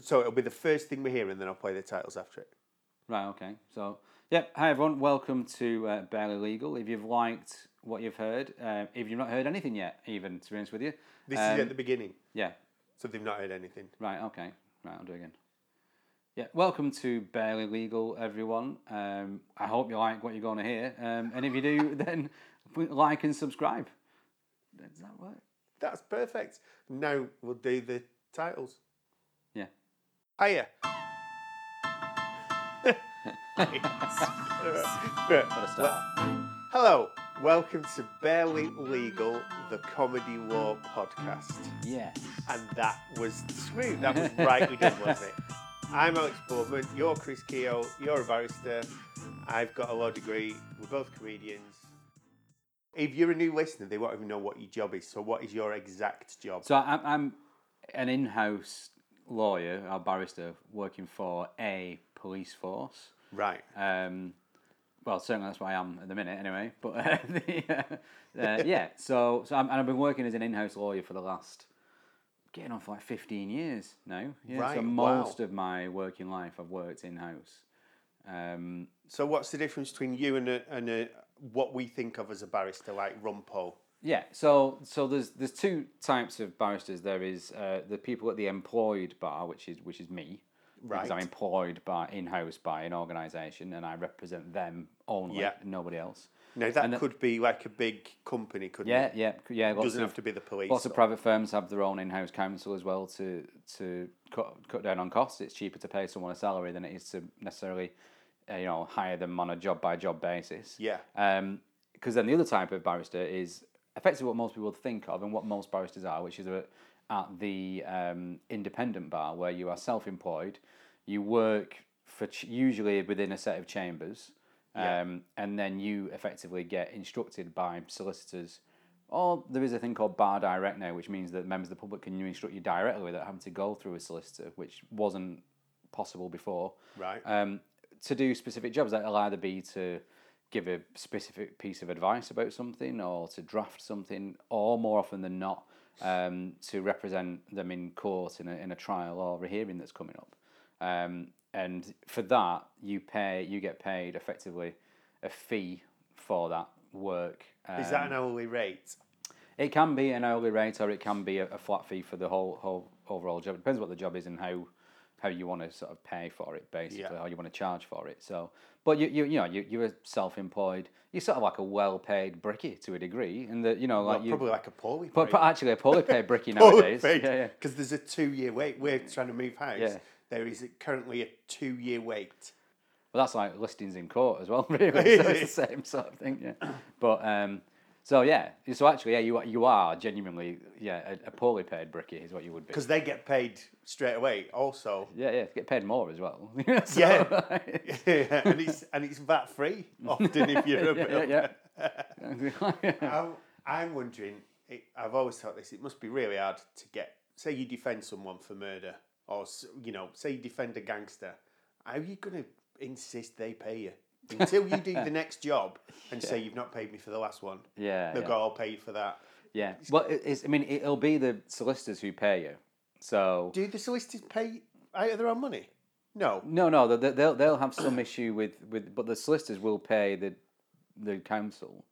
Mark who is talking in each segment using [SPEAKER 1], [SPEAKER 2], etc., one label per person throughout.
[SPEAKER 1] So it'll be the first thing we hear, and then I'll play the titles after it.
[SPEAKER 2] Right, okay. So, yep. Hi, everyone. Welcome to uh, Barely Legal. If you've liked what you've heard, uh, if you've not heard anything yet, even to be honest with you,
[SPEAKER 1] This
[SPEAKER 2] um,
[SPEAKER 1] is at the beginning,
[SPEAKER 2] yeah.
[SPEAKER 1] so they've not heard anything.
[SPEAKER 2] Right, okay. Right, I'll do it again. Yeah, welcome to Barely Legal, everyone. Um, I hope you like what you're going to hear. Um, and if you do, then like and subscribe. Does that work?
[SPEAKER 1] That's perfect. Now we'll do the titles. Hiya.
[SPEAKER 2] Got to start.
[SPEAKER 1] Hello, welcome to Barely Legal, the comedy law podcast.
[SPEAKER 2] Yes.
[SPEAKER 1] And that was smooth. That was rightly done, wasn't it? I'm Alex Boardman. You're Chris Keogh. You're a barrister. I've got a law degree. We're both comedians. If you're a new listener, they won't even know what your job is. So, what is your exact job?
[SPEAKER 2] So I'm, I'm an in-house lawyer, a barrister, working for a police force.
[SPEAKER 1] Right.
[SPEAKER 2] Um, well, certainly that's what I am at the minute, anyway. But uh, the, uh, uh, yeah, so so I'm, and I've been working as an in-house lawyer for the last getting on for like 15 years now. Yeah,
[SPEAKER 1] Right,
[SPEAKER 2] so
[SPEAKER 1] wow.
[SPEAKER 2] most of my working life I've worked in-house. Um,
[SPEAKER 1] So, what's the difference between you and, a, and a, what we think of as a barrister, like Rumpole?
[SPEAKER 2] Yeah, so so there's there's two types of barristers. There is uh, the people at the employed bar, which is which is me, right. because I'm employed by in-house by an organisation, and I represent them only,
[SPEAKER 1] Yeah.
[SPEAKER 2] nobody else.
[SPEAKER 1] Now, that
[SPEAKER 2] And
[SPEAKER 1] could be like a big company, couldn't
[SPEAKER 2] Yeah,
[SPEAKER 1] it?
[SPEAKER 2] yeah, yeah.
[SPEAKER 1] It
[SPEAKER 2] Lots
[SPEAKER 1] doesn't
[SPEAKER 2] of,
[SPEAKER 1] have to be the police.
[SPEAKER 2] lots of private firms have their own in-house counsel as well to to cut cut down on costs. It's cheaper to pay someone a salary than it is to necessarily, uh, you know, hire them on a job by job basis.
[SPEAKER 1] Yeah.
[SPEAKER 2] Um, because then the other type of barrister is effectively what most people think of and what most barristers are, which is a, at the um, independent bar where you are self-employed, you work for ch- usually within a set of chambers,
[SPEAKER 1] Yeah.
[SPEAKER 2] um, and then you effectively get instructed by solicitors. Or there is a thing called bar direct now, which means that members of the public can instruct you directly without having to go through a solicitor, which wasn't possible before
[SPEAKER 1] Right.
[SPEAKER 2] um, to do specific jobs. That'll either be to give a specific piece of advice about something, or to draft something, or more often than not, um, to represent them in court in a, in a trial or a hearing that's coming up. Um, and for that, you pay, you get paid effectively a fee for that work. Um,
[SPEAKER 1] is that an hourly rate?
[SPEAKER 2] it can be an hourly rate, or it can be a, a flat fee for the whole whole overall job. It depends what the job is and how how you want to sort of pay for it, basically,
[SPEAKER 1] Yeah.
[SPEAKER 2] how you want to charge for it. So, but you you you know you you're self-employed. You're sort of like a well-paid brickie to a degree, and that you know like
[SPEAKER 1] Well,
[SPEAKER 2] you.
[SPEAKER 1] probably like a poorly paid.
[SPEAKER 2] but actually, a poorly paid brickie nowadays. Yeah, yeah.
[SPEAKER 1] Because there's a two year wait. We're trying to move house.
[SPEAKER 2] Yeah.
[SPEAKER 1] There is currently a two year wait.
[SPEAKER 2] Well, that's like listings in court as well, really. So it's the same sort of thing, yeah. But um, so yeah, so actually, yeah, you are, you are genuinely yeah a, a poorly paid brickie is what you would be.
[SPEAKER 1] Because they get paid straight away also.
[SPEAKER 2] Yeah, yeah, get paid more as well. So,
[SPEAKER 1] Yeah. and it's and it's VAT free often if you're a bit
[SPEAKER 2] yeah, yeah.
[SPEAKER 1] I'm, I'm wondering, it, I've always thought this, it must be really hard to get, say you defend someone for murder, or, you know, say you defend a gangster, how are you going to insist they pay you? Until you do the next job and say you've not paid me for the last one,
[SPEAKER 2] yeah,
[SPEAKER 1] they'll
[SPEAKER 2] yeah.
[SPEAKER 1] go, I'll pay you for that.
[SPEAKER 2] yeah. Well, it's, I mean, it'll be the solicitors who pay you. So
[SPEAKER 1] Do the solicitors pay out of their own money? No.
[SPEAKER 2] no, no, they- they'll they'll have some issue with with, but the solicitors will pay the the counsel,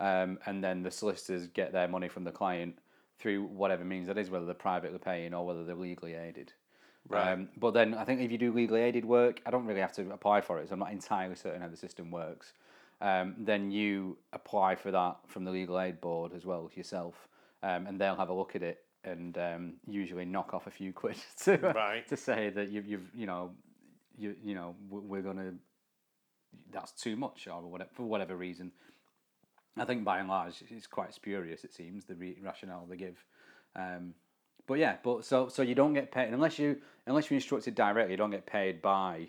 [SPEAKER 2] um, and then the solicitors get their money from the client through whatever means that is, whether they're privately paying or whether they're legally aided.
[SPEAKER 1] Right.
[SPEAKER 2] Um, but then I think if you do legally aided work, I don't really have to apply for it, so I'm not entirely certain how the system works. Um, then you apply for that from the legal aid board as well yourself, um, and they'll have a look at it and um, usually knock off a few quid to
[SPEAKER 1] Right.
[SPEAKER 2] to say that you've you've you know you you know we- we're gonna that's too much or whatever for whatever reason. I think by and large it's quite spurious. It seems the re- rationale they give. Um, but yeah, but so so you don't get paid unless you unless you're instructed directly. You don't get paid by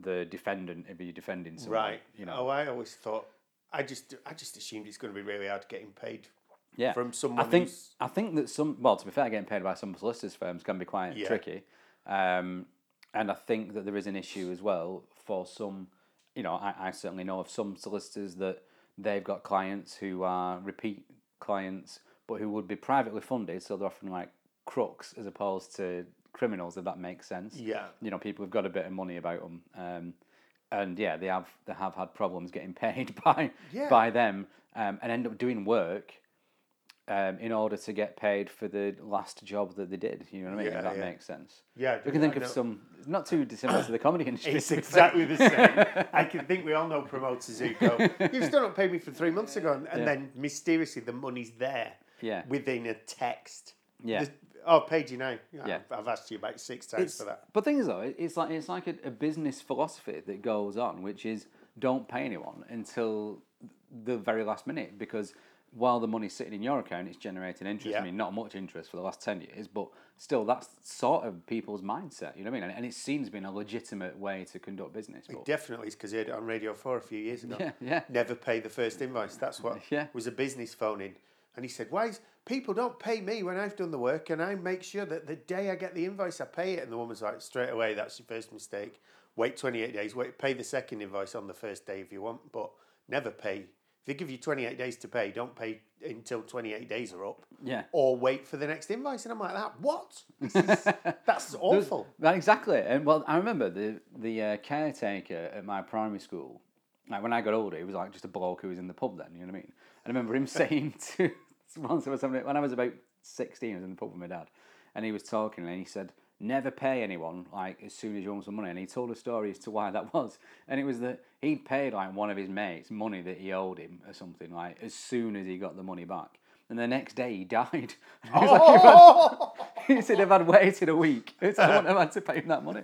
[SPEAKER 2] the defendant if you're defending someone.
[SPEAKER 1] Right.
[SPEAKER 2] You know.
[SPEAKER 1] Oh, I always thought, I just, I just assumed it's going to be really hard getting paid
[SPEAKER 2] yeah.
[SPEAKER 1] from someone
[SPEAKER 2] I think
[SPEAKER 1] who's-
[SPEAKER 2] I think that some well, to be fair, getting paid by some solicitors firms can be quite
[SPEAKER 1] Yeah.
[SPEAKER 2] tricky, um, and I think that there is an issue as well for some. You know, I, I certainly know of some solicitors that they've got clients who are repeat clients, but who would be privately funded, so they're often like crooks as opposed to criminals, if that makes sense.
[SPEAKER 1] Yeah.
[SPEAKER 2] You know, people have got a bit of money about them. Um, and yeah, they have they have had problems getting paid by
[SPEAKER 1] Yeah.
[SPEAKER 2] by them um, and end up doing work um, in order to get paid for the last job that they did. You know what I mean?
[SPEAKER 1] Yeah,
[SPEAKER 2] if that
[SPEAKER 1] yeah.
[SPEAKER 2] makes sense.
[SPEAKER 1] Yeah,
[SPEAKER 2] We can think
[SPEAKER 1] I
[SPEAKER 2] of
[SPEAKER 1] know.
[SPEAKER 2] some not too dissimilar to the comedy industry.
[SPEAKER 1] It's exactly the same. I can think we all know promoters who go, "You've still not paid me for three months ago," and, and
[SPEAKER 2] Yeah.
[SPEAKER 1] then mysteriously the money's there.
[SPEAKER 2] Yeah.
[SPEAKER 1] Within a text.
[SPEAKER 2] Yeah.
[SPEAKER 1] The- oh, paid you now.
[SPEAKER 2] Yeah.
[SPEAKER 1] I've, asked you about six times
[SPEAKER 2] It's,
[SPEAKER 1] for that.
[SPEAKER 2] but thing is though, it's like it's like a, a business philosophy that goes on, which is don't pay anyone until the very last minute because while the money's sitting in your account, it's generating interest.
[SPEAKER 1] Yeah.
[SPEAKER 2] I mean, not much interest for the last ten years, but still, that's sort of people's mindset. You know what I mean? And, and it seems been a legitimate way to conduct business. But
[SPEAKER 1] Definitely, is because I heard it on Radio 4 a few years ago.
[SPEAKER 2] Yeah, yeah.
[SPEAKER 1] Never pay the first invoice. That's what
[SPEAKER 2] Yeah.
[SPEAKER 1] was a business phone in. And he said, Why is people don't pay me when I've done the work and I make sure that the day I get the invoice, I pay it? And the woman's like, Straight away, that's your first mistake. Wait 28 days. Wait, pay the second invoice on the first day if you want, but never pay. If they give you 28 days to pay, don't pay until 28 days are up.
[SPEAKER 2] Yeah.
[SPEAKER 1] Or wait for the next invoice. And I'm like, that what? Is, that's awful.
[SPEAKER 2] Right, exactly. And well, I remember the the uh, caretaker at my primary school. Like when I got older, he was like just a bloke who was in the pub then. You know what I mean? And I remember him saying to once was when I was about sixteen, I was in the pub with my dad, and he was talking and he said. Never pay anyone like as soon as you them some money, and he told a story as to why that was. And it was that he'd paid like one of his mates money that he owed him or something like as soon as he got the money back. And the next day he died. Was like, "If I'd- oh! he said if I'd waited a week, I wouldn't have had to pay him that money.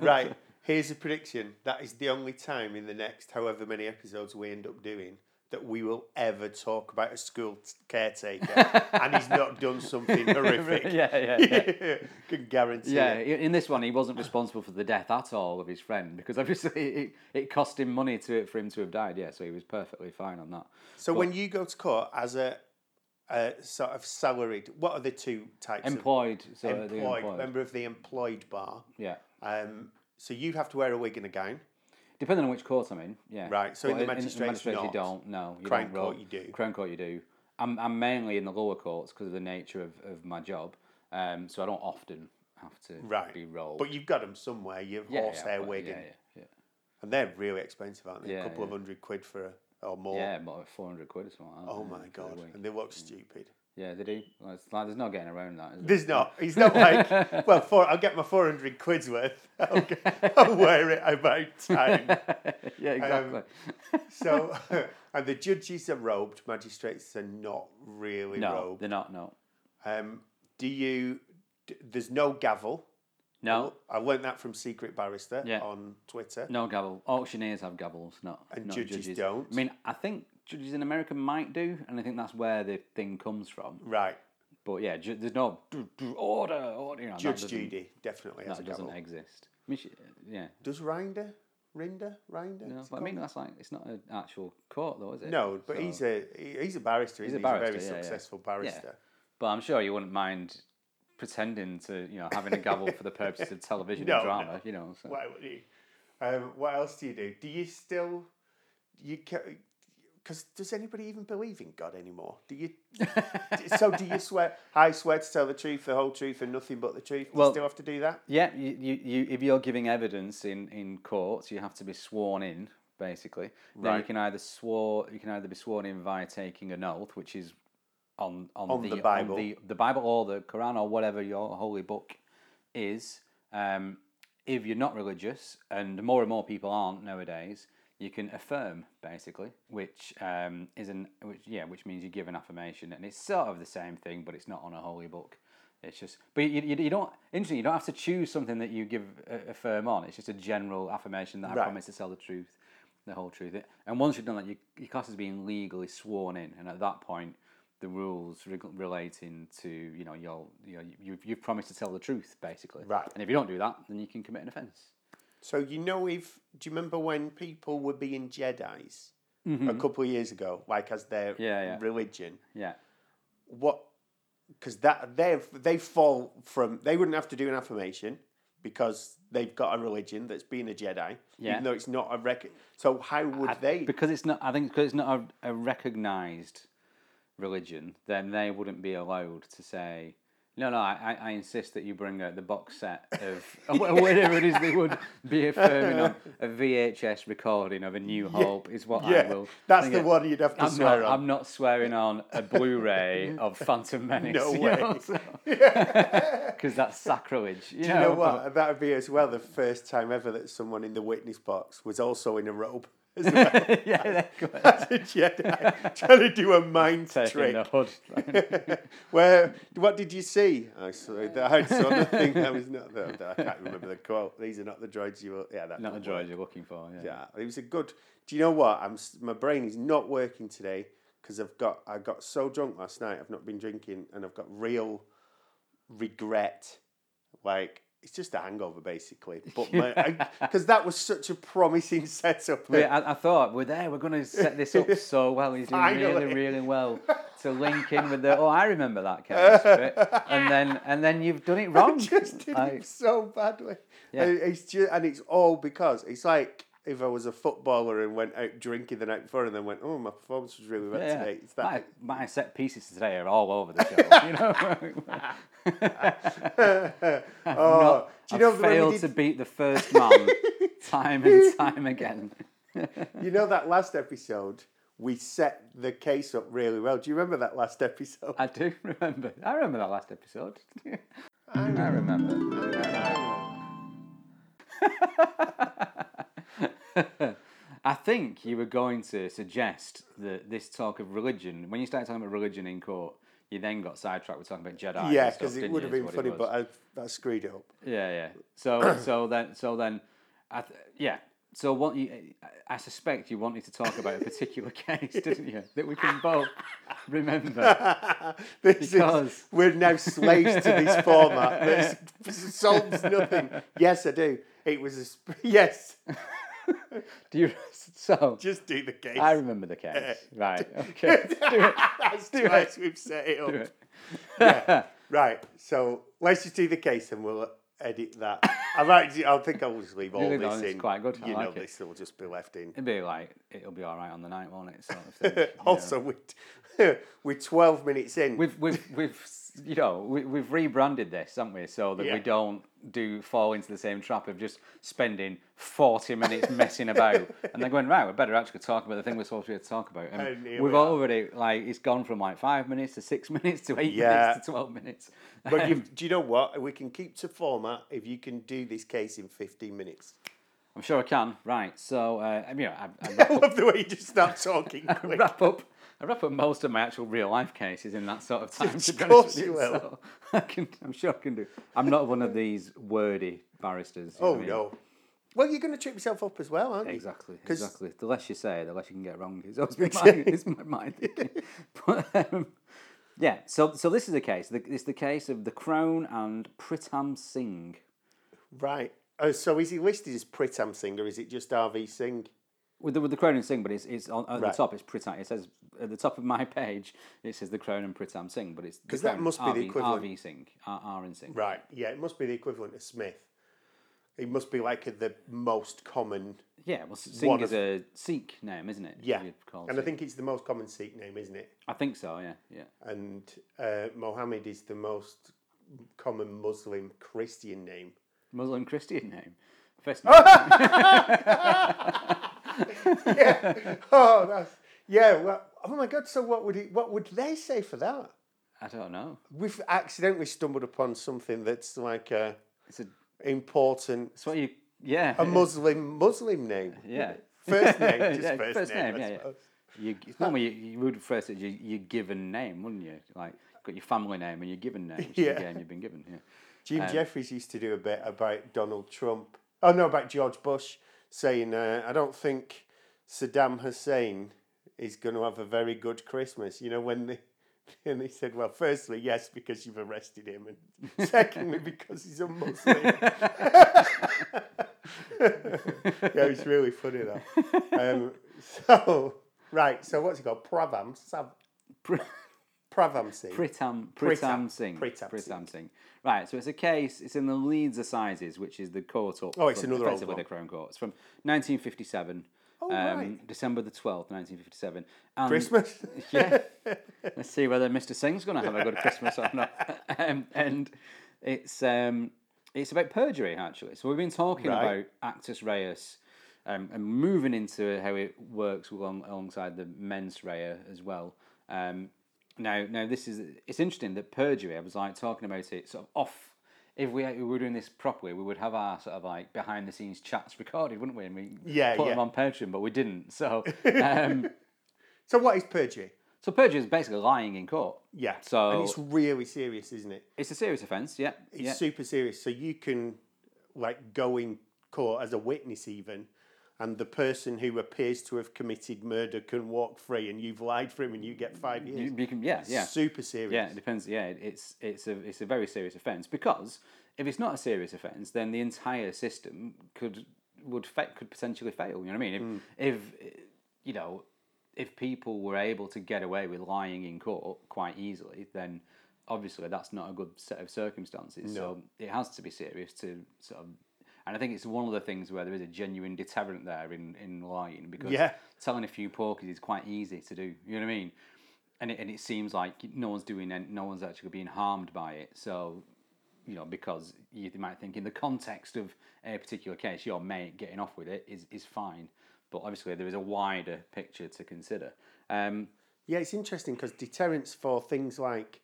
[SPEAKER 1] right. Here's a prediction. That is the only time in the next however many episodes we end up doing that we will ever talk about a school t- caretaker and he's not done something horrific.
[SPEAKER 2] yeah, yeah, yeah.
[SPEAKER 1] Can guarantee
[SPEAKER 2] Yeah,
[SPEAKER 1] it.
[SPEAKER 2] in this one, he wasn't responsible for the death at all of his friend because obviously it, it cost him money to for him to have died. Yeah, so he was perfectly fine on that.
[SPEAKER 1] So when you go to court as a, a sort of salaried, what are the two types
[SPEAKER 2] Employed, so
[SPEAKER 1] of
[SPEAKER 2] the
[SPEAKER 1] employed,
[SPEAKER 2] employed.
[SPEAKER 1] member of the employed bar?
[SPEAKER 2] Yeah,
[SPEAKER 1] Um, so you have to wear a wig and a gown.
[SPEAKER 2] Depending on which court I'm in. Yeah,
[SPEAKER 1] Right, so in the magistrates
[SPEAKER 2] magistrates you don't. No, you
[SPEAKER 1] Crown
[SPEAKER 2] don't roll-
[SPEAKER 1] court you do.
[SPEAKER 2] Crown court you do. I'm I'm mainly in the lower courts because of the nature of, of my job. Um, so I don't often have to
[SPEAKER 1] Right.
[SPEAKER 2] be rolled.
[SPEAKER 1] But you've got them somewhere. You have
[SPEAKER 2] yeah,
[SPEAKER 1] horsehair
[SPEAKER 2] but-
[SPEAKER 1] wig
[SPEAKER 2] yeah,
[SPEAKER 1] and,
[SPEAKER 2] yeah, yeah.
[SPEAKER 1] and they're really expensive, aren't they?
[SPEAKER 2] Yeah,
[SPEAKER 1] a couple of hundred quid for a, or more.
[SPEAKER 2] Yeah, about four hundred quid or something. Like
[SPEAKER 1] Oh my god, and they look stupid.
[SPEAKER 2] Yeah, they do. Well, it's like, there's no getting around that.
[SPEAKER 1] There's not. He's not like, well, four, I'll get my four hundred quid's worth. I'll, get, I'll wear it about time.
[SPEAKER 2] yeah, exactly.
[SPEAKER 1] So, and the judges are robed. Magistrates are not really
[SPEAKER 2] no,
[SPEAKER 1] robed.
[SPEAKER 2] they're not. No,
[SPEAKER 1] Um, do you? D- there's no gavel.
[SPEAKER 2] no,
[SPEAKER 1] I learnt that from Secret Barrister
[SPEAKER 2] Yeah.
[SPEAKER 1] on Twitter.
[SPEAKER 2] no gavel. Auctioneers have gavels, not
[SPEAKER 1] And
[SPEAKER 2] not
[SPEAKER 1] judges don't.
[SPEAKER 2] I mean, I think judges in America might do, and I think that's where the thing comes from.
[SPEAKER 1] Right.
[SPEAKER 2] But yeah, ju- there's no "Do- do, order, order. You know, that
[SPEAKER 1] Judge
[SPEAKER 2] doesn't-
[SPEAKER 1] Judy definitely has
[SPEAKER 2] That
[SPEAKER 1] a
[SPEAKER 2] doesn't
[SPEAKER 1] gavel.
[SPEAKER 2] exist. I mean, she, yeah.
[SPEAKER 1] Does Rinder? Rinder? Rinder?
[SPEAKER 2] No,
[SPEAKER 1] Is
[SPEAKER 2] but I mean,
[SPEAKER 1] called?
[SPEAKER 2] that's like it's not an actual court, though, is it?
[SPEAKER 1] no, but
[SPEAKER 2] So-
[SPEAKER 1] he's a he- he's a barrister.
[SPEAKER 2] He's
[SPEAKER 1] He's,
[SPEAKER 2] a
[SPEAKER 1] a, very
[SPEAKER 2] barrister, yeah, yeah.
[SPEAKER 1] successful barrister.
[SPEAKER 2] But I'm sure you wouldn't mind pretending to, you know, having a gavel for the purposes of television
[SPEAKER 1] No,
[SPEAKER 2] and drama, you know. So.
[SPEAKER 1] Why would he? Um, what else do you do? Do you still you because does anybody even believe in God anymore? Do you? so do you swear? I swear to tell the truth, the whole truth, and nothing but the truth. Do
[SPEAKER 2] Well-
[SPEAKER 1] you still have to do that?
[SPEAKER 2] Yeah, you, you, you, if you're giving evidence in, in court, you have to be sworn in, basically. Then you can either swore you can either be sworn in via taking an oath, which is on on,
[SPEAKER 1] On the Bible.
[SPEAKER 2] the, the Bible or the Quran or whatever your holy book is. Um, if you're not religious, and more and more people aren't nowadays, you can affirm basically, which um, is an which yeah, which means you give an affirmation, and it's sort of the same thing, but it's not on a holy book. It's just, but you, you, you don't. Interesting, you don't have to choose something that you give a, a firm on. It's just a general affirmation that I
[SPEAKER 1] Right.
[SPEAKER 2] promise to tell the truth, the whole truth. And once you've done that, you, your class is being legally sworn in, and at that point, the rules relating to you know your you know, you've you've promised to tell the truth basically.
[SPEAKER 1] Right.
[SPEAKER 2] And if you don't do that, then you can commit an offence.
[SPEAKER 1] So you know, if do you remember when people were being Jedi's a couple of years ago, like as their
[SPEAKER 2] Mm-hmm. Yeah, yeah.
[SPEAKER 1] religion?
[SPEAKER 2] Yeah.
[SPEAKER 1] What? Because that they they fall from they wouldn't have to do an affirmation because they've got a religion that's being a Jedi,
[SPEAKER 2] Yeah.
[SPEAKER 1] even though it's not a rec. So how would they?
[SPEAKER 2] because it's not. I think because it's not a, a recognised religion, then they wouldn't be allowed to say No, no, I, I insist that you bring out the box set of whatever it is they would be affirming on a VHS recording of A New Hope is what I will.
[SPEAKER 1] that's the one you'd have to
[SPEAKER 2] I'm
[SPEAKER 1] swear
[SPEAKER 2] not,
[SPEAKER 1] on.
[SPEAKER 2] I'm not swearing on a Blu-ray of Phantom Menace.
[SPEAKER 1] No way.
[SPEAKER 2] know, so- Because that's sacrilege. You
[SPEAKER 1] You know what? That would be as well the first time ever that someone in the witness box was also in a robe. As well.
[SPEAKER 2] yeah.
[SPEAKER 1] As a Jedi, trying to do a mind
[SPEAKER 2] Taking
[SPEAKER 1] trick. Where? What did you see? I saw. I saw nothing. That was not. The, I can't remember the quote. These are not the droids you. Will, yeah, that
[SPEAKER 2] Not the
[SPEAKER 1] don't work.
[SPEAKER 2] droid you're looking for. Yeah.
[SPEAKER 1] Yeah, it was a good. Do you know what? I'm. My brain is not working today because I've got. I got so drunk last night. I've not been drinking, and I've got real regret. Like it's just a hangover, basically. But because that was such a promising setup.
[SPEAKER 2] We, I, I thought we're there. We're going to set this up so well. He's doing really,
[SPEAKER 1] Finally.
[SPEAKER 2] really well to link in with the. Oh, I remember that bit. And then, and then you've done it wrong.
[SPEAKER 1] just did
[SPEAKER 2] Like,
[SPEAKER 1] it so badly.
[SPEAKER 2] Yeah.
[SPEAKER 1] And it's just, and it's all because it's like if I was a footballer and went out drinking the night before and then went, oh, my performance was really bad
[SPEAKER 2] yeah,
[SPEAKER 1] today. It's
[SPEAKER 2] my,
[SPEAKER 1] that.
[SPEAKER 2] my set pieces today are all over the show. You know,
[SPEAKER 1] oh, do you know
[SPEAKER 2] I've
[SPEAKER 1] the when we
[SPEAKER 2] failed
[SPEAKER 1] did-
[SPEAKER 2] to beat the first man time and time again.
[SPEAKER 1] You know that last episode, we set the case up really well. Do you remember that last episode?
[SPEAKER 2] I do remember. I remember that last episode. I remember. I think you were going to suggest that this talk of religion, when you started talking about religion in court, you then got sidetracked with talking about Jedi.
[SPEAKER 1] yeah, because it would have been funny, but I, I screwed it up.
[SPEAKER 2] Yeah, yeah. So, so then, so then, I th- yeah. So what you, I suspect you wanted to talk about a particular case, didn't you? That we can both remember.
[SPEAKER 1] This
[SPEAKER 2] Because-
[SPEAKER 1] is, we're now slaves to this format that solves nothing. Yes, I do. It was a sp- yes.
[SPEAKER 2] Do you? So
[SPEAKER 1] Just do the case.
[SPEAKER 2] I remember the case. Right. Okay. Do it.
[SPEAKER 1] That's
[SPEAKER 2] Do
[SPEAKER 1] twice we've set it up.
[SPEAKER 2] Do it.
[SPEAKER 1] Yeah. Right. So let's just do the case and we'll edit that. I might. I think I'll just leave all this in.
[SPEAKER 2] quite good. I
[SPEAKER 1] You know,
[SPEAKER 2] like it.
[SPEAKER 1] this will just be left in.
[SPEAKER 2] It'll be like it'll be all right on the night, won't it? Sort of thing. know.
[SPEAKER 1] also, with we're twelve minutes in.
[SPEAKER 2] we've we've we've you know we, we've rebranded this, haven't we? So that
[SPEAKER 1] Yeah.
[SPEAKER 2] we don't do fall into the same trap of just spending forty minutes messing about and then going right. We better actually talk about the thing we're supposed to be able to talk about. And, we've
[SPEAKER 1] we
[SPEAKER 2] already like it's gone from like five minutes to six minutes to eight
[SPEAKER 1] Yeah.
[SPEAKER 2] minutes to twelve minutes.
[SPEAKER 1] but you, do you know what? We can keep to format if you can do this case in fifteen minutes.
[SPEAKER 2] I'm sure I can. Right. So uh, I mean, I, I
[SPEAKER 1] I love the way you just start talking
[SPEAKER 2] wrap up. I wrap up most of my actual real life cases in that sort of time.
[SPEAKER 1] Of course you will.
[SPEAKER 2] So I can, I'm sure I can do. I'm not one of these wordy barristers.
[SPEAKER 1] Oh
[SPEAKER 2] I mean?
[SPEAKER 1] no. Well, you're going to trip yourself up as well, aren't you?
[SPEAKER 2] Exactly, Exactly. The less you say, the less you can get wrong. It's always been my, it's my, thinking. But, um, yeah. So so this is the case. The, it's the case of the Crown and Pritam Singh.
[SPEAKER 1] Right. Oh, so is he listed as Pritam Singh or is it just RV Singh?
[SPEAKER 2] With the, with the Crown and Singh, but it's, it's on, at
[SPEAKER 1] Right.
[SPEAKER 2] the top. It's Pritam. It says at the top of my page. It says the Crown and Pritam Singh, but it's
[SPEAKER 1] because that must be the
[SPEAKER 2] RV
[SPEAKER 1] equivalent.
[SPEAKER 2] RV Singh, R, R and Singh.
[SPEAKER 1] Right. Yeah, it must be the equivalent of Smith. It must be like the most common.
[SPEAKER 2] Yeah. Well, Singh is
[SPEAKER 1] of-
[SPEAKER 2] a Sikh name, isn't it?
[SPEAKER 1] Yeah. And I think it's the most common Sikh name, isn't it?
[SPEAKER 2] I think so. Yeah. Yeah.
[SPEAKER 1] And uh, Mohammed is the most common Muslim Christian name.
[SPEAKER 2] Muslim Christian name. First name.
[SPEAKER 1] yeah. Oh, that's yeah. Well, oh my God. So what would he? What would they say for that?
[SPEAKER 2] I don't know.
[SPEAKER 1] We've accidentally stumbled upon something that's like a
[SPEAKER 2] It's a
[SPEAKER 1] important
[SPEAKER 2] It's what you, yeah.
[SPEAKER 1] a Muslim Muslim name.
[SPEAKER 2] Yeah.
[SPEAKER 1] First name, just
[SPEAKER 2] Yeah,
[SPEAKER 1] first,
[SPEAKER 2] first
[SPEAKER 1] name.
[SPEAKER 2] name, yeah, yeah. You, it's normally you, you would refer to it your, your given name, wouldn't you? Like, got your family name and your given name.
[SPEAKER 1] Yeah.
[SPEAKER 2] the game you've been given. Yeah.
[SPEAKER 1] Jim
[SPEAKER 2] Um,
[SPEAKER 1] Jefferies used to do a bit about Donald Trump. Oh no, about George Bush, saying, uh, "I don't think Saddam Hussein is going to have a very good Christmas." You know when they. And he said, "Well, firstly, yes, because you've arrested him, and secondly, because he's a Muslim." yeah, it's really funny though. Um, so, right, so what's he called? Pravam Sav-
[SPEAKER 2] Pr-
[SPEAKER 1] Pravam Singh.
[SPEAKER 2] Pritam,
[SPEAKER 1] Pritam.
[SPEAKER 2] Pritam Singh.
[SPEAKER 1] Pritam
[SPEAKER 2] Pritam Singh. Right, so it's a case, it's in the Leeds Assizes, which is the court up.
[SPEAKER 1] Oh, it's another old one.
[SPEAKER 2] the Crown Court. It's from 1957.
[SPEAKER 1] Oh,
[SPEAKER 2] um,
[SPEAKER 1] right.
[SPEAKER 2] December the twelfth, nineteen fifty-seven. And
[SPEAKER 1] Christmas.
[SPEAKER 2] yeah. Let's see whether Mr. Singh's going to have a good Christmas or not. um, and it's um, it's about perjury actually. So we've been talking
[SPEAKER 1] Right.
[SPEAKER 2] about actus reus. Um, and moving into how it works along, alongside the mens rea as well. Um, now, now this is it's interesting that perjury. I was like talking about it sort of off. If we, if we were doing this properly, we would have our sort of like behind the scenes chats recorded, wouldn't we? And we
[SPEAKER 1] Yeah,
[SPEAKER 2] put
[SPEAKER 1] yeah.
[SPEAKER 2] them on Patreon, but we didn't. So, um,
[SPEAKER 1] so what is perjury?
[SPEAKER 2] so perjury is basically lying in court.
[SPEAKER 1] Yeah.
[SPEAKER 2] So
[SPEAKER 1] and it's really serious, isn't it?
[SPEAKER 2] It's a serious offence, yeah.
[SPEAKER 1] It's
[SPEAKER 2] yeah.
[SPEAKER 1] super serious. So you can like go in court as a witness even and the person who appears to have committed murder can walk free and you've lied for him and you get five years.
[SPEAKER 2] You, you can, yeah, yeah.
[SPEAKER 1] Super serious.
[SPEAKER 2] Yeah, it depends. Yeah, it's it's a it's a very serious offence because if it's not a serious offence, then the entire system could would fa- could potentially fail. You know what I mean? If hmm. if you know if people were able to get away with lying in court quite easily, then obviously that's not a good set of circumstances. So it has to be serious to sort of. And I think it's one of the things where there is a genuine deterrent there in, in lying because
[SPEAKER 1] Yeah.
[SPEAKER 2] telling a few porkies is quite easy to do. You know what I mean? And it, and it seems like no one's doing it, no one's actually being harmed by it. So, you know, because you might think in the context of a particular case, your mate getting off with it is, is fine. But obviously, there is a wider picture to consider. Um,
[SPEAKER 1] Yeah, it's interesting because deterrence for things like,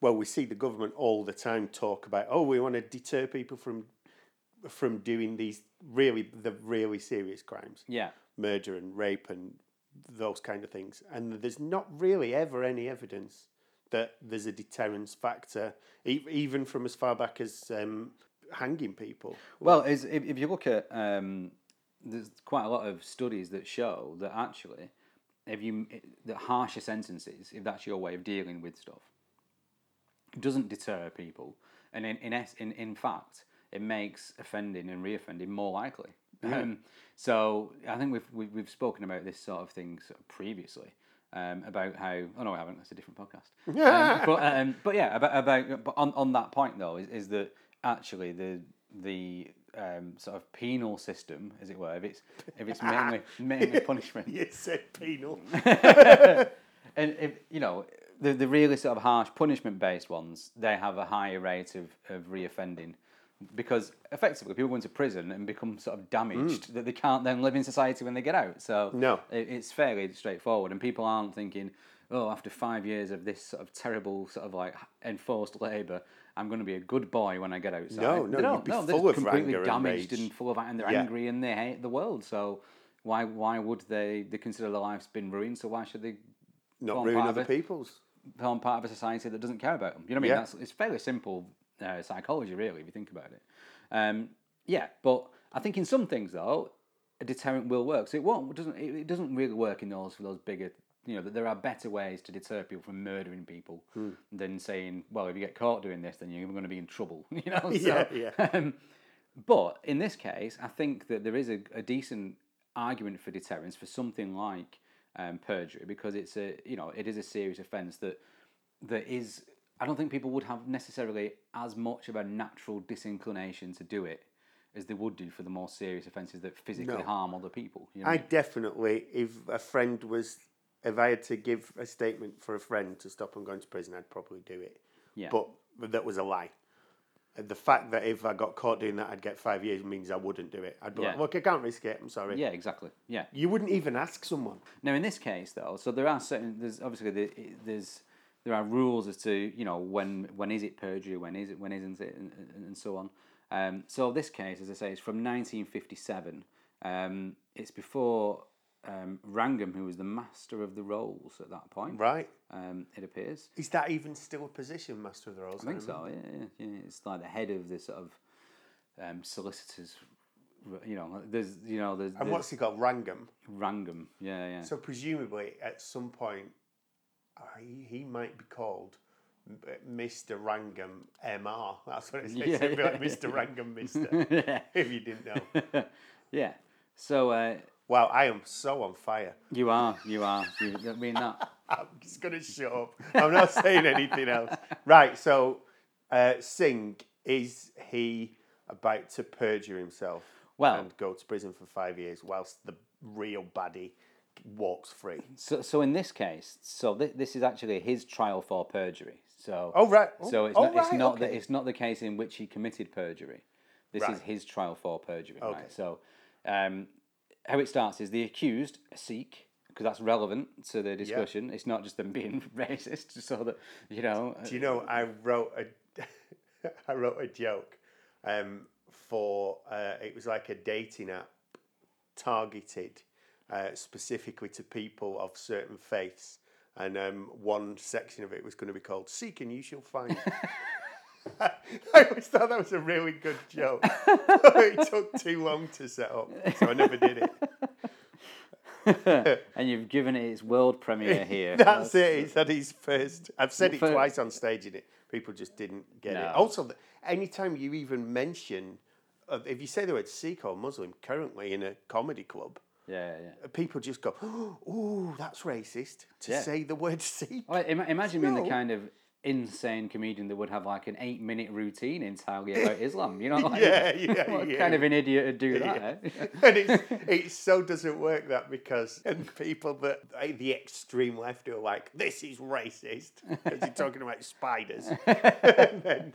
[SPEAKER 1] well, we see the government all the time talk about, oh, we want to deter people from from doing these really the really serious crimes,
[SPEAKER 2] yeah,
[SPEAKER 1] murder and rape and those kind of things, and there's not really ever any evidence that there's a deterrence factor, e- even from as far back as um, hanging people.
[SPEAKER 2] Well, is if, if you look at um, there's quite a lot of studies that show that actually, if you the harsher sentences, if that's your way of dealing with stuff, doesn't deter people, and in in in, in fact, it makes offending and reoffending more likely. Um, so I think we've, we've we've spoken about this sort of thing sort of previously. Um, about how oh no I haven't that's a different podcast um, but um, but yeah about about but on, on that point though is, is that actually the the um, sort of penal system as it were if it's if it's mainly mainly punishment
[SPEAKER 1] You said penal.
[SPEAKER 2] and if you know the the really sort of harsh punishment based ones, they have a higher rate of, of reoffending because effectively people go into prison and become sort of damaged mm. that they can't then live in society when they get out. So
[SPEAKER 1] No.
[SPEAKER 2] it, it's fairly straightforward, and people aren't thinking, oh, after five years of this sort of terrible sort of like enforced labour. I'm going to be a good boy when I get outside.
[SPEAKER 1] No, no,
[SPEAKER 2] they don't.
[SPEAKER 1] you'd be
[SPEAKER 2] no, they're
[SPEAKER 1] full
[SPEAKER 2] just
[SPEAKER 1] of
[SPEAKER 2] completely
[SPEAKER 1] and
[SPEAKER 2] damaged
[SPEAKER 1] rage.
[SPEAKER 2] and full of that and they're
[SPEAKER 1] Yeah.
[SPEAKER 2] angry and they hate the world. So why why would they they consider their life's been ruined? So why should they
[SPEAKER 1] Not ruin other
[SPEAKER 2] it.
[SPEAKER 1] people's.
[SPEAKER 2] become part of a society that doesn't care about them. You know what I mean?
[SPEAKER 1] Yeah.
[SPEAKER 2] That's, it's fairly simple uh, psychology, really, if you think about it. Um, yeah, but I think in some things though, a deterrent will work. So it won't. It doesn't. It, doesn't really work in those for those bigger. You know that there are better ways to deter people from murdering people
[SPEAKER 1] Hmm.
[SPEAKER 2] than saying, "Well, if you get caught doing this, then you're going to be in trouble." You know. So,
[SPEAKER 1] Yeah, yeah.
[SPEAKER 2] Um, but in this case, I think that there is a, a decent argument for deterrence for something like um, perjury because it's a you know it is a serious offence that that is I don't think people would have necessarily as much of a natural disinclination to do it as they would do for the more serious offences that physically
[SPEAKER 1] No.
[SPEAKER 2] harm other people. You know?
[SPEAKER 1] I definitely, if a friend was, if I had to give a statement for a friend to stop them going to prison, I'd probably do it.
[SPEAKER 2] Yeah.
[SPEAKER 1] But, but that was a lie. The fact that if I got caught doing that, I'd get five years means I wouldn't do it. I'd be like, look, I can't risk it. I'm sorry.
[SPEAKER 2] yeah, exactly. Yeah.
[SPEAKER 1] You wouldn't even ask someone.
[SPEAKER 2] Now, in this case, though, so there are certain. There's obviously the, there's there are rules as to you know when when is it perjury, when is it, when isn't it, and, and, so on. Um, so this case, as I say, is from 1957. Um, it's before um, Wrangham, who was the master of the rolls at that point.
[SPEAKER 1] Right.
[SPEAKER 2] Um, it appears.
[SPEAKER 1] Is that even still a position, Master of the Rolls?
[SPEAKER 2] I think so. Yeah, yeah, yeah. It's like the head of the sort of um, solicitors. You know, there's you know there's,
[SPEAKER 1] And
[SPEAKER 2] there's
[SPEAKER 1] what's he got? Wrangham.
[SPEAKER 2] Wrangham. Yeah, yeah.
[SPEAKER 1] So presumably, at some point, he, he might be called Mr. Wrangham MR. That's what it says.
[SPEAKER 2] Yeah,
[SPEAKER 1] It'd be like
[SPEAKER 2] yeah,
[SPEAKER 1] Mr. Wrangham Mister,
[SPEAKER 2] yeah.
[SPEAKER 1] if you didn't know.
[SPEAKER 2] yeah. So uh,
[SPEAKER 1] Wow, I am so on fire.
[SPEAKER 2] you are, you are. You, I mean that.
[SPEAKER 1] I'm just going to shut up. I'm not saying anything else. Right, so uh, Singh, is he about to perjure himself
[SPEAKER 2] Well-
[SPEAKER 1] and go to prison for five years whilst the real baddie walks free.
[SPEAKER 2] So, so in this case, so th- this is actually his trial for perjury. So,
[SPEAKER 1] Oh right.
[SPEAKER 2] so it's
[SPEAKER 1] oh,
[SPEAKER 2] not, it's
[SPEAKER 1] right,
[SPEAKER 2] not the, it's not the case in which he committed perjury. This is his trial for perjury.
[SPEAKER 1] Okay.
[SPEAKER 2] Right. So, um, how it starts is the accused, a Sikh, because that's relevant to the discussion. It's not just them being racist, so that you know.
[SPEAKER 1] Do you know I wrote a I wrote a joke um, for uh, it was like a dating app targeted uh, specifically to people of certain faiths, and um, one section of it was going to be called "Seek and You Shall Find." I always thought that was a really good joke. but it took too long to set up, so I never did it.
[SPEAKER 2] and you've given it its world premiere here.
[SPEAKER 1] That's it. It's had his first. I've said it twice on stage in it. People just didn't get
[SPEAKER 2] No.
[SPEAKER 1] it. Also, anytime you even mention, uh, if you say the word Sikh or Muslim currently in a comedy club,
[SPEAKER 2] Yeah, yeah.
[SPEAKER 1] uh, people just go, "Ooh, that's racist." To
[SPEAKER 2] Yeah.
[SPEAKER 1] say the word Sikh.
[SPEAKER 2] Well, ima- imagine being the kind of insane comedian that would have like an eight minute routine entirely about Islam. You know, like,
[SPEAKER 1] Yeah, yeah,
[SPEAKER 2] what
[SPEAKER 1] yeah.
[SPEAKER 2] kind of an idiot would do that? eh?
[SPEAKER 1] and it's, it so doesn't work that because and people that the extreme left are like, this is racist because you're talking about spiders. and then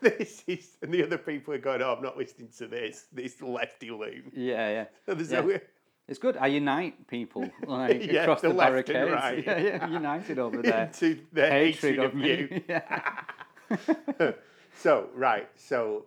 [SPEAKER 1] this is, and the other people are going, oh, I'm not listening to this, this lefty loon.
[SPEAKER 2] yeah, yeah.
[SPEAKER 1] So there's
[SPEAKER 2] Yeah.
[SPEAKER 1] a,
[SPEAKER 2] It's good. I unite people like
[SPEAKER 1] Yeah,
[SPEAKER 2] across
[SPEAKER 1] the
[SPEAKER 2] the, barricades.
[SPEAKER 1] right.
[SPEAKER 2] Yeah, yeah, united over there.
[SPEAKER 1] into the hatred of
[SPEAKER 2] me.
[SPEAKER 1] you.
[SPEAKER 2] Yeah.
[SPEAKER 1] So, right, so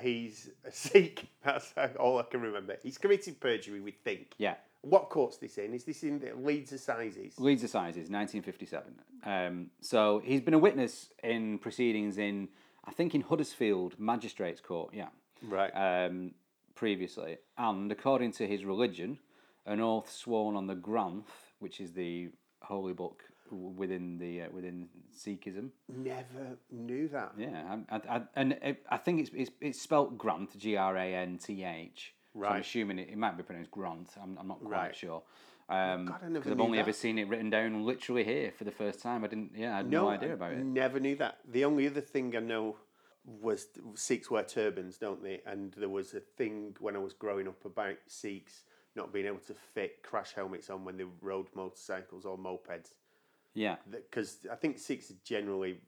[SPEAKER 1] he's a Sikh. That's all I can remember. He's committed perjury, we think.
[SPEAKER 2] yeah.
[SPEAKER 1] What court's this in? Is this in the Leeds Assizes?
[SPEAKER 2] Leeds Assizes, 1957. Um, so he's been a witness in proceedings in, I think, in Huddersfield Magistrates Court. Yeah.
[SPEAKER 1] Right.
[SPEAKER 2] um, previously, and according to his religion, an oath sworn on the Granth, which is the holy book within the uh, within Sikhism.
[SPEAKER 1] Never knew that.
[SPEAKER 2] Yeah, I, I, I, and I think it's, it's it's spelt Granth, G R A N T H. So I'm assuming it, it might be pronounced Grant. I'm, I'm not quite
[SPEAKER 1] Right.
[SPEAKER 2] sure. Um,
[SPEAKER 1] God, I never
[SPEAKER 2] because I've
[SPEAKER 1] knew
[SPEAKER 2] only ever seen it written down literally here for the first time. I didn't. Yeah, I had no, idea about it.
[SPEAKER 1] Never knew that. The only other thing I know was Sikhs wear turbans, don't they? And there was a thing when I was growing up about Sikhs not being able to fit crash helmets on when they rode motorcycles or mopeds.
[SPEAKER 2] Yeah,
[SPEAKER 1] Because I think Sikhs are generally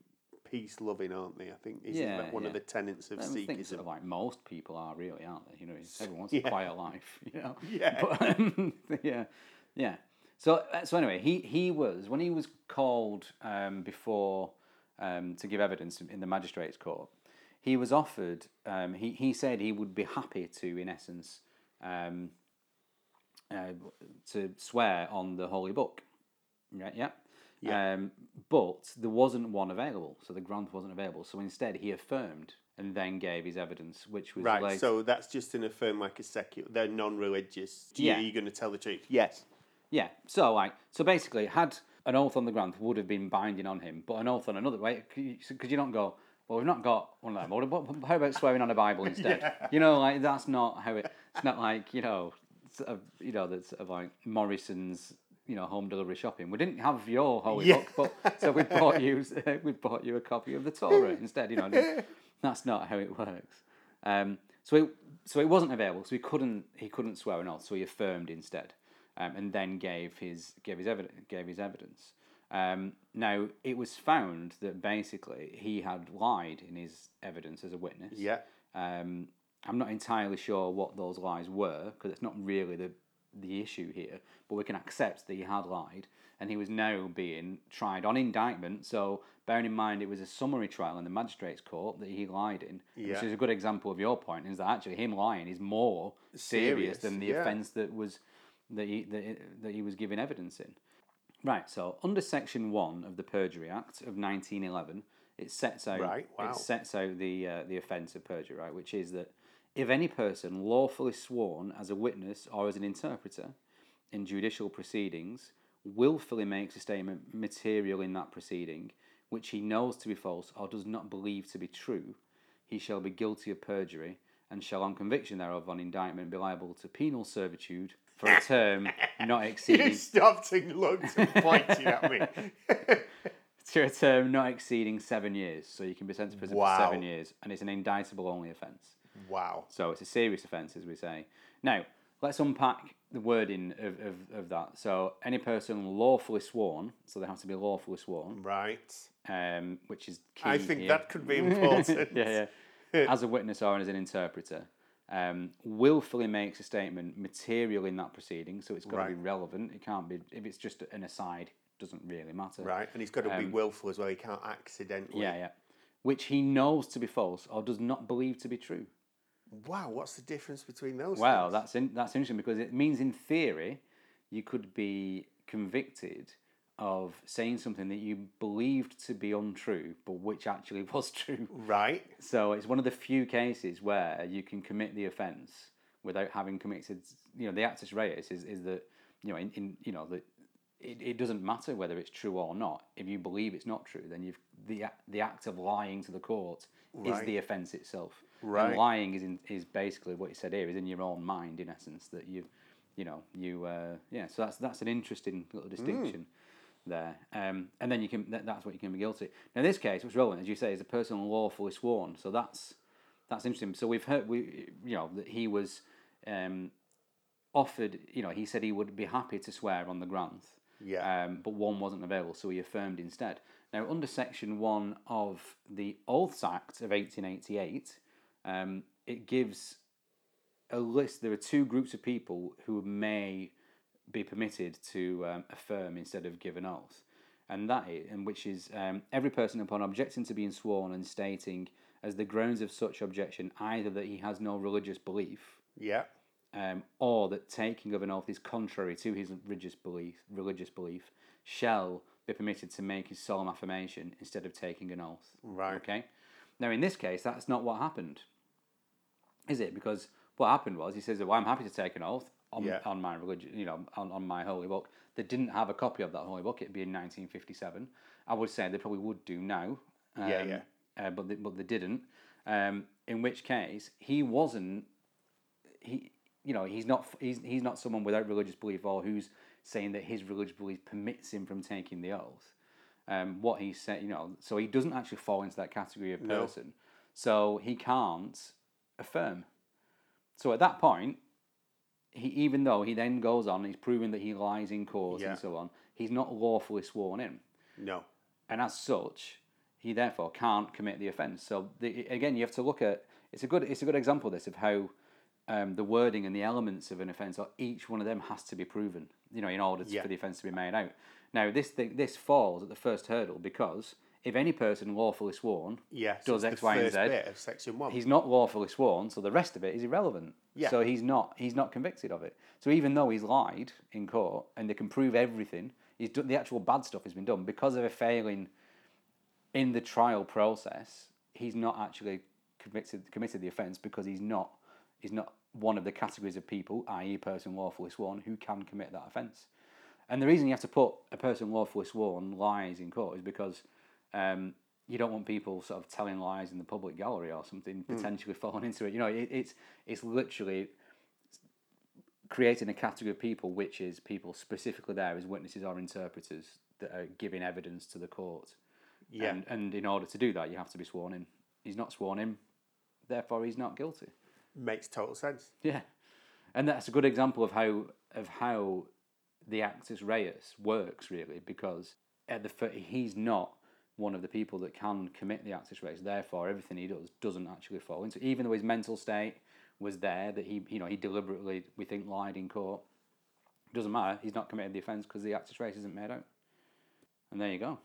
[SPEAKER 1] peace loving, aren't they? I think isn't
[SPEAKER 2] Yeah,
[SPEAKER 1] that one of the tenets of
[SPEAKER 2] I think
[SPEAKER 1] Sikhism?
[SPEAKER 2] sort of like most people are really, aren't they? You know, everyone wants
[SPEAKER 1] Yeah.
[SPEAKER 2] a quiet life. You know.
[SPEAKER 1] Yeah.
[SPEAKER 2] But, um, yeah, yeah. So uh, so anyway, he he was when he was called um, before um, to give evidence in the magistrates court. He was offered. Um, he he said he would be happy to, in essence, um, uh, to swear on the holy book. Right? Yeah.
[SPEAKER 1] Yeah.
[SPEAKER 2] Um, but there wasn't one available, so the grant wasn't available. So instead, he affirmed and then gave his evidence, which was
[SPEAKER 1] Right,
[SPEAKER 2] later-
[SPEAKER 1] so that's just an affirm like a secular. They're non-religious.
[SPEAKER 2] Yeah.
[SPEAKER 1] Are you going to tell the truth? Yes.
[SPEAKER 2] Yeah. So like, so basically, had an oath on the grant would have been binding on him, but an oath on another way, because you don't go? Well, we've not got one of them. How about swearing on a Bible instead? You know, like that's not how it. It's not like you know, of, you know, that's of like Morrison's. You know, home delivery shopping. We didn't have your holy
[SPEAKER 1] Yeah.
[SPEAKER 2] book, but so we bought you. we bought you a copy of the Torah instead. You know, that's not how it works. Um, so it so it wasn't available. So he couldn't he couldn't swear an oath. So he affirmed instead, um, and then gave his gave his evidence gave his evidence. Um, now it was found that basically he had lied in his evidence as a witness.
[SPEAKER 1] Yeah.
[SPEAKER 2] Um, I'm not entirely sure what those lies were because it's not really the the issue here. But we can accept that he had lied, and he was now being tried on indictment. So bearing in mind it was a summary trial in the magistrates' court that he lied in, which is a good example of your point. Is that actually him lying is more serious,
[SPEAKER 1] Serious,
[SPEAKER 2] than the
[SPEAKER 1] yeah.
[SPEAKER 2] offence that was that he that, that he was giving evidence in. Right, so under Section One of the Perjury Act of 1911, it sets out
[SPEAKER 1] Right, wow.
[SPEAKER 2] it sets out the uh, the offence of perjury, right, which is that if any person lawfully sworn as a witness or as an interpreter in judicial proceedings willfully makes a statement material in that proceeding which he knows to be false or does not believe to be true, he shall be guilty of perjury and shall, on conviction thereof, on indictment, be liable to penal servitude for a term not exceeding.
[SPEAKER 1] You stopped and looked and pointed at me.
[SPEAKER 2] to a term not exceeding seven years. So you can be sent to prison
[SPEAKER 1] Wow.
[SPEAKER 2] for seven years, and it's an indictable only offence.
[SPEAKER 1] Wow.
[SPEAKER 2] So it's a serious offence, as we say. Now, let's unpack the wording of, of, of that. So, any person lawfully sworn, so they have to be lawfully sworn,
[SPEAKER 1] Right.
[SPEAKER 2] um, which is key.
[SPEAKER 1] I think
[SPEAKER 2] here.
[SPEAKER 1] that could be important.
[SPEAKER 2] yeah, yeah. As a witness or as an interpreter, um, willfully makes a statement material in that proceeding, so it's got to be relevant. It can't be if it's just an aside. Doesn't really matter.
[SPEAKER 1] Right. And he's got to be willful as well. He can't accidentally.
[SPEAKER 2] Um, Yeah, yeah. Which he knows to be false or does not believe to be true.
[SPEAKER 1] Wow. What's the difference between those?
[SPEAKER 2] Well,
[SPEAKER 1] things?
[SPEAKER 2] that's in, that's interesting because it means in theory you could be convicted of saying something that you believed to be untrue, but which actually was true.
[SPEAKER 1] right.
[SPEAKER 2] So it's one of the few cases where you can commit the offence without having committed. You know, the actus reus is, is that you know in, in you know that it, it doesn't matter whether it's true or not. If you believe it's not true, then you've the the act of lying to the court is the offence itself.
[SPEAKER 1] Right.
[SPEAKER 2] And lying is in, is basically what you said here is in your own mind in essence that you you know you uh, yeah. So that's that's an interesting little distinction. There, um, and then you can that, that's what you can be guilty. Now, in this case, what's relevant, as you say, is a person lawfully sworn. So that's that's interesting. So we've heard we you know that he was um, offered. You know, he said he would be happy to swear on the grounds.
[SPEAKER 1] Yeah.
[SPEAKER 2] Um, but one wasn't available, so he affirmed instead. Now, under Section One of the Oaths Act of 1888, um, it gives a list. There are two groups of people who may be permitted to um, affirm instead of give an oath, and that is, and which is um, every person upon objecting to being sworn and stating as the grounds of such objection either that he has no religious belief
[SPEAKER 1] Yeah.
[SPEAKER 2] um, or that taking of an oath is contrary to his religious belief, religious belief, shall be permitted to make his solemn affirmation instead of taking an oath.
[SPEAKER 1] Right.
[SPEAKER 2] Okay. Now, in this case, that's not what happened, is it? Because what happened was he says, "Well, I'm happy to take an oath on,
[SPEAKER 1] Yeah.
[SPEAKER 2] on my religion, you know, on, on my holy book." They didn't have a copy of that holy book. It'd be in 1957. I would say they probably would do now.
[SPEAKER 1] Yeah,
[SPEAKER 2] um,
[SPEAKER 1] yeah.
[SPEAKER 2] Uh, but they, but they didn't. Um, in which case, he wasn't he you know he's not he's, he's not someone without religious belief or who's saying that his religious belief permits him from taking the oath um, what he said you know so he doesn't actually fall into that category of
[SPEAKER 1] No.
[SPEAKER 2] person so he can't affirm so at that point he even though he then goes on he's proving that he lies in court
[SPEAKER 1] Yeah.
[SPEAKER 2] and so on he's not lawfully sworn in
[SPEAKER 1] No.
[SPEAKER 2] and as such, he therefore can't commit the offence. So the, again, you have to look at it's a good it's a good example this of how um, the wording and the elements of an offence, or each one of them has to be proven, you know, in order to,
[SPEAKER 1] Yeah.
[SPEAKER 2] for the offence to be made out. Now this thing this falls at the first hurdle because if any person lawfully sworn
[SPEAKER 1] Yeah. so
[SPEAKER 2] does X, Y, and Z,
[SPEAKER 1] of section one.
[SPEAKER 2] he's not lawfully sworn, so the rest of it is irrelevant.
[SPEAKER 1] Yeah.
[SPEAKER 2] So he's not he's not convicted of it. So even though he's lied in court and they can prove everything, he's done the actual bad stuff has been done because of a failing in the trial process. He's not actually committed committed the offence because he's not he's not one of the categories of people, i.e., person lawfully sworn, who can commit that offence. And the reason you have to put a person lawfully sworn lies in court is because um, you don't want people sort of telling lies in the public gallery or something, potentially falling into it. You know, it, it's it's literally creating a category of people, which is people specifically there as witnesses or interpreters that are giving evidence to the court.
[SPEAKER 1] Yeah.
[SPEAKER 2] And, and in order to do that, you have to be sworn in. He's not sworn in, therefore he's not guilty.
[SPEAKER 1] Makes total sense.
[SPEAKER 2] Yeah, and that's a good example of how of how the actus reus works really, because at the he's not one of the people that can commit the actus reus. Therefore, everything he does doesn't actually fall into. Even though his mental state was there, that he you know he deliberately we think lied in court. Doesn't matter. He's not committed the offence because the actus reus isn't made out. And there you go.